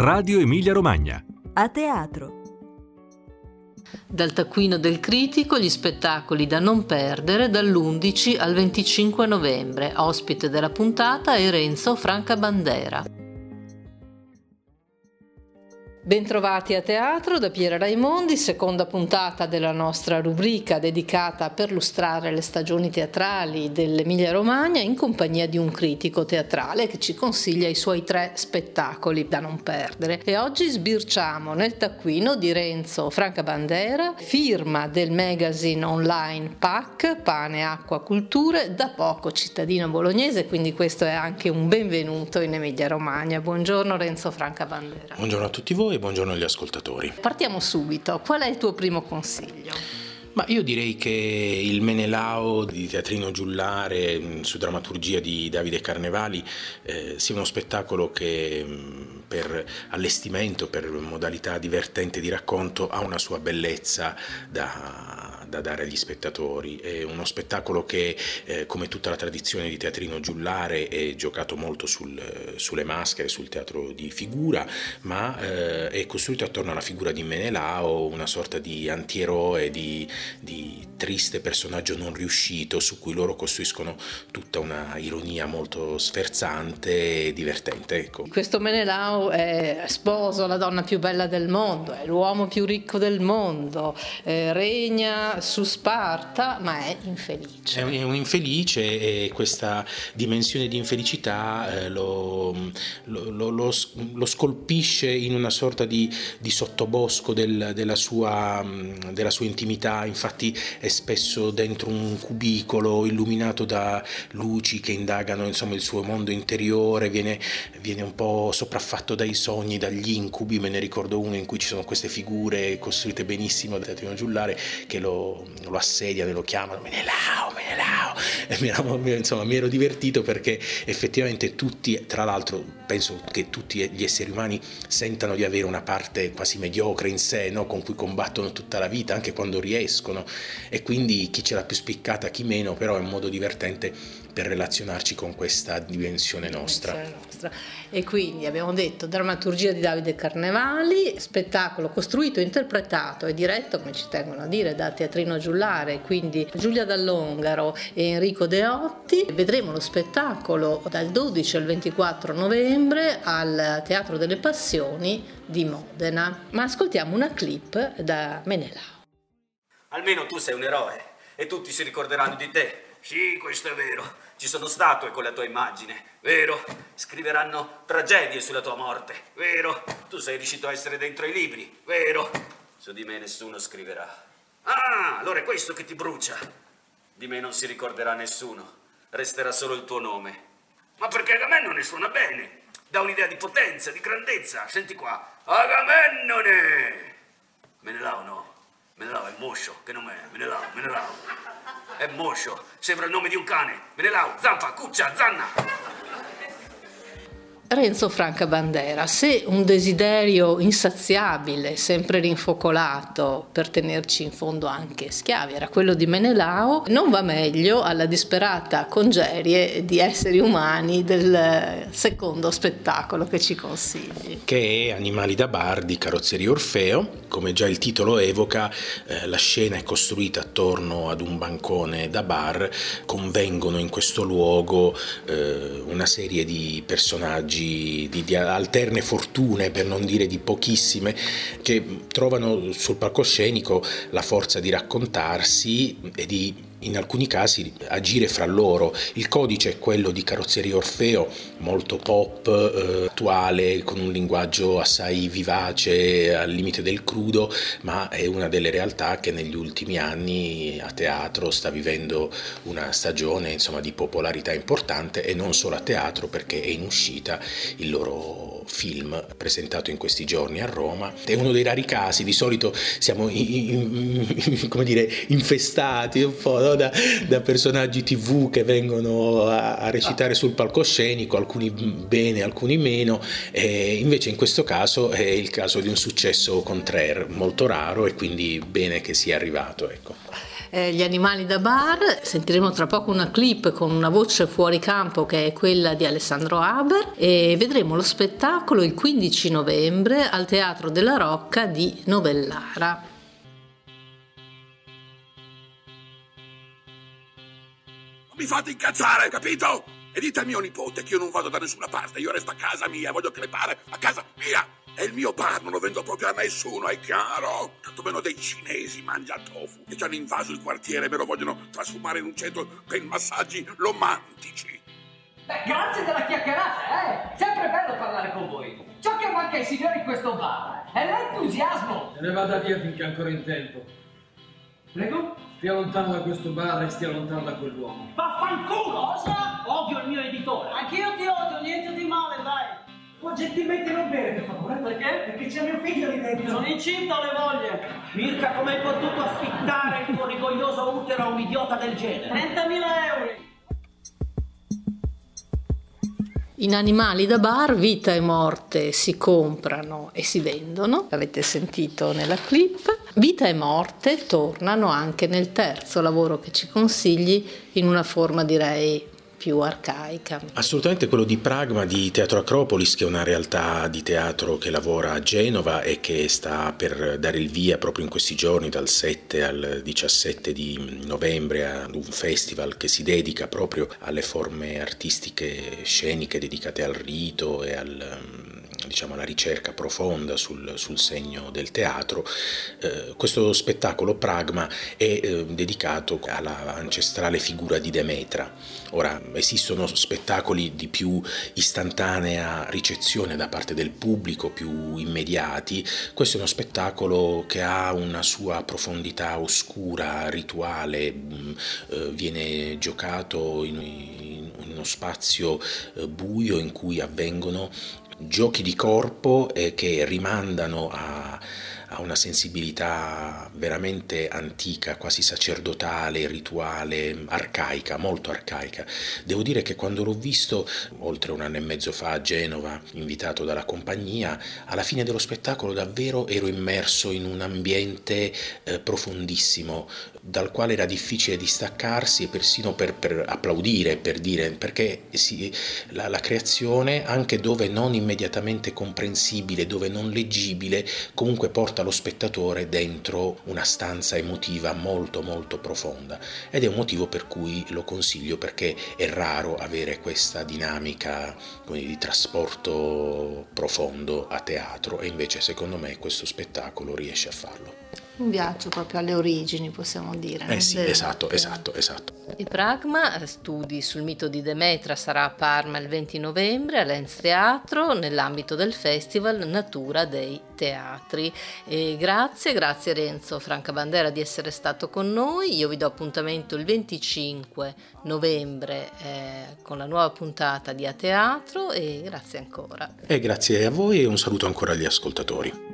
Radio Emilia Romagna. A teatro. Dal taccuino del critico gli spettacoli da non perdere dall'11 al 25 novembre. Ospite della puntata è Renzo Franca Bandera. Bentrovati a teatro da Piera Raimondi, seconda puntata della nostra rubrica dedicata a perlustrare le stagioni teatrali dell'Emilia Romagna in compagnia di un critico teatrale che ci consiglia i suoi tre spettacoli da non perdere. E oggi sbirciamo nel taccuino di Renzo Franca Bandera, firma del magazine online PAC, Pane, Acqua, Culture, da poco cittadino bolognese, quindi questo è anche un benvenuto in Emilia Romagna. Buongiorno Renzo Franca Bandera. Buongiorno a tutti voi buongiorno agli ascoltatori. Partiamo subito, qual è il tuo primo consiglio? Ma io direi che il Menelao di Teatrino Giullare mm, su drammaturgia di Davide Carnevali eh, sia uno spettacolo che mm, per allestimento, per modalità divertente di racconto ha una sua bellezza da da dare agli spettatori. È uno spettacolo che, eh, come tutta la tradizione di teatrino giullare, è giocato molto sul, sulle maschere, sul teatro di figura, ma eh, è costruito attorno alla figura di Menelao, una sorta di antieroe, di, di triste personaggio non riuscito, su cui loro costruiscono tutta una ironia molto sferzante e divertente. Ecco. Questo Menelao è sposo la donna più bella del mondo, è l'uomo più ricco del mondo, eh, regna su Sparta, ma è infelice. È un, infelice e questa dimensione di infelicità eh, lo, lo, lo, lo, scolpisce in una sorta di, di sottobosco del, della, sua, della, sua, intimità, infatti è spesso dentro un cubicolo illuminato da luci che indagano insomma, il suo mondo interiore, viene, viene un po' sopraffatto dai sogni, dagli incubi, me ne ricordo uno in cui ci sono queste figure costruite benissimo da Teatrino Giullare che lo, lo, assediano e lo chiamano Menelao, Menelao e mi ero, insomma, mi ero divertito perché effettivamente tutti, tra l'altro penso che tutti gli esseri umani sentano di avere una parte quasi mediocre in sé no? con cui combattono tutta la vita anche quando riescono e quindi chi ce l'ha più spiccata, chi meno, però è un modo divertente per relazionarci con questa dimensione nostra. E quindi abbiamo detto drammaturgia di Davide Carnevali, spettacolo costruito, interpretato e diretto, come ci tengono a dire, da Teatrino Giullare, quindi Giulia Dall'Ongaro e Enrico Deotti. Vedremo lo spettacolo dal 12 al 24 novembre al Teatro delle Passioni di Modena. Ma ascoltiamo una clip da Menelao. Almeno tu sei un eroe e tutti si ricorderanno di te. Sì, questo è vero. Ci sono statue con la tua immagine, vero? Scriveranno tragedie sulla tua morte, vero? Tu sei riuscito a essere dentro i libri, vero? Su di me nessuno scriverà. Ah, allora è questo che ti brucia. Di me non si ricorderà nessuno. Resterà solo il tuo nome. Ma perché Agamennone suona bene. Dà un'idea di potenza, di grandezza. Senti qua. Agamennone! Menelao no. Menelao è moscio. Che nome è? Menelao, Menelao. È moscio, sembra il nome di un cane. Menelau, zampa, cuccia, zanna. Renzo Franca Bandera, se un desiderio insaziabile, sempre rinfocolato per tenerci in fondo anche schiavi, era quello di Menelao, non va meglio alla disperata congerie di esseri umani del secondo spettacolo che ci consigli. Che è Animali da bar di Carrozzeria Orfeo. Come già il titolo evoca, eh, la scena è costruita attorno ad un bancone da bar, convengono in questo luogo eh, una serie di personaggi personaggi di, di, alterne fortune, per non dire di pochissime, che trovano sul palcoscenico la forza di raccontarsi e di in alcuni casi agire fra loro. Il codice è quello di Carrozzeria Orfeo, molto pop, eh, attuale, con un linguaggio assai vivace, al limite del crudo, ma è una delle realtà che negli ultimi anni a teatro sta vivendo una stagione insomma, di popolarità importante e non solo a teatro perché è in uscita il loro film presentato in questi giorni a Roma. È uno dei rari casi, di solito siamo in, in, come dire, infestati un po' no? da, da, personaggi tv che vengono a, a, recitare sul palcoscenico, alcuni bene, alcuni meno, e invece in questo caso è il caso di un successo contraire, molto raro e quindi bene che sia arrivato. Ecco. Eh, Gli animali da bar. Sentiremo tra poco una clip con una voce fuori campo che è quella di Alessandro Haber e vedremo lo spettacolo il 15 novembre al Teatro della Rocca di Novellara. mi fate incazzare, capito? E dite a mio nipote che io non vado da nessuna parte, io resto a casa mia, voglio crepare a casa mia. E il mio bar non lo vendo proprio a nessuno, è chiaro? Tanto meno dei cinesi mangia tofu che ci hanno invaso il quartiere e me lo vogliono trasformare in un centro per massaggi romantici. Beh, grazie della chiacchierata, eh! Sempre bello parlare con voi. Ciò che manca ai signori in questo bar è l'entusiasmo. Se ne vada via finché è ancora in tempo. Prego? Stia lontano da questo bar e stia lontano da quell'uomo. Vaffanculo! Cosa? Odio il mio editore. Anch'io ti odio, niente di male, dai. Può gentilmente non bere, per favore. Perché? Perché c'è mio figlio lì dentro. Sono incinta ho le voglie. Mirka, come hai potuto affittare il tuo rigoglioso utero a un idiota del genere? 30.000 euro. In animali da bar vita e morte si comprano e si vendono, l'avete sentito nella clip. Vita e morte tornano anche nel terzo lavoro che ci consigli in una forma direi più arcaica. Assolutamente quello di Pragma di Teatro Acropolis, che è una realtà di teatro che lavora a Genova e che sta per dare il via proprio in questi giorni, dal 7 al 17 di novembre, ad un festival che si dedica proprio alle forme artistiche sceniche dedicate al rito e al diciamo, alla ricerca profonda sul, sul segno del teatro. Eh, questo spettacolo Pragma è eh, dedicato alla ancestrale figura di Demetra. Ora, esistono spettacoli di più istantanea ricezione da parte del pubblico, più immediati. Questo è uno spettacolo che ha una sua profondità oscura, rituale, mm, eh, viene giocato in, in uno spazio eh, buio in cui avvengono giochi di corpo eh, che rimandano a, a una sensibilità veramente antica, quasi sacerdotale, rituale, arcaica, molto arcaica. Devo dire che quando l'ho visto, oltre un anno e mezzo fa a Genova, invitato dalla compagnia, alla fine dello spettacolo davvero ero immerso in un ambiente eh, profondissimo, dal quale era difficile distaccarsi e persino per, per applaudire, per dire, perché si, la, la creazione, anche dove non immediatamente comprensibile, dove non leggibile, comunque porta porta lo spettatore dentro una stanza emotiva molto molto profonda ed è un motivo per cui lo consiglio perché è raro avere questa dinamica di trasporto profondo a teatro e invece secondo me questo spettacolo riesce a farlo. Un viaggio proprio alle origini, possiamo dire. Eh sì, esatto, esatto, esatto. I Pragma, eh, studi sul mito di Demetra, sarà a Parma il 20 novembre all'Enz Teatro nell'ambito del festival Natura dei Teatri. E grazie, grazie Renzo Franca Bandera di essere stato con noi. Io vi do appuntamento il 25 novembre eh, con la nuova puntata di A Teatro e grazie ancora. E grazie a voi e un saluto ancora agli ascoltatori.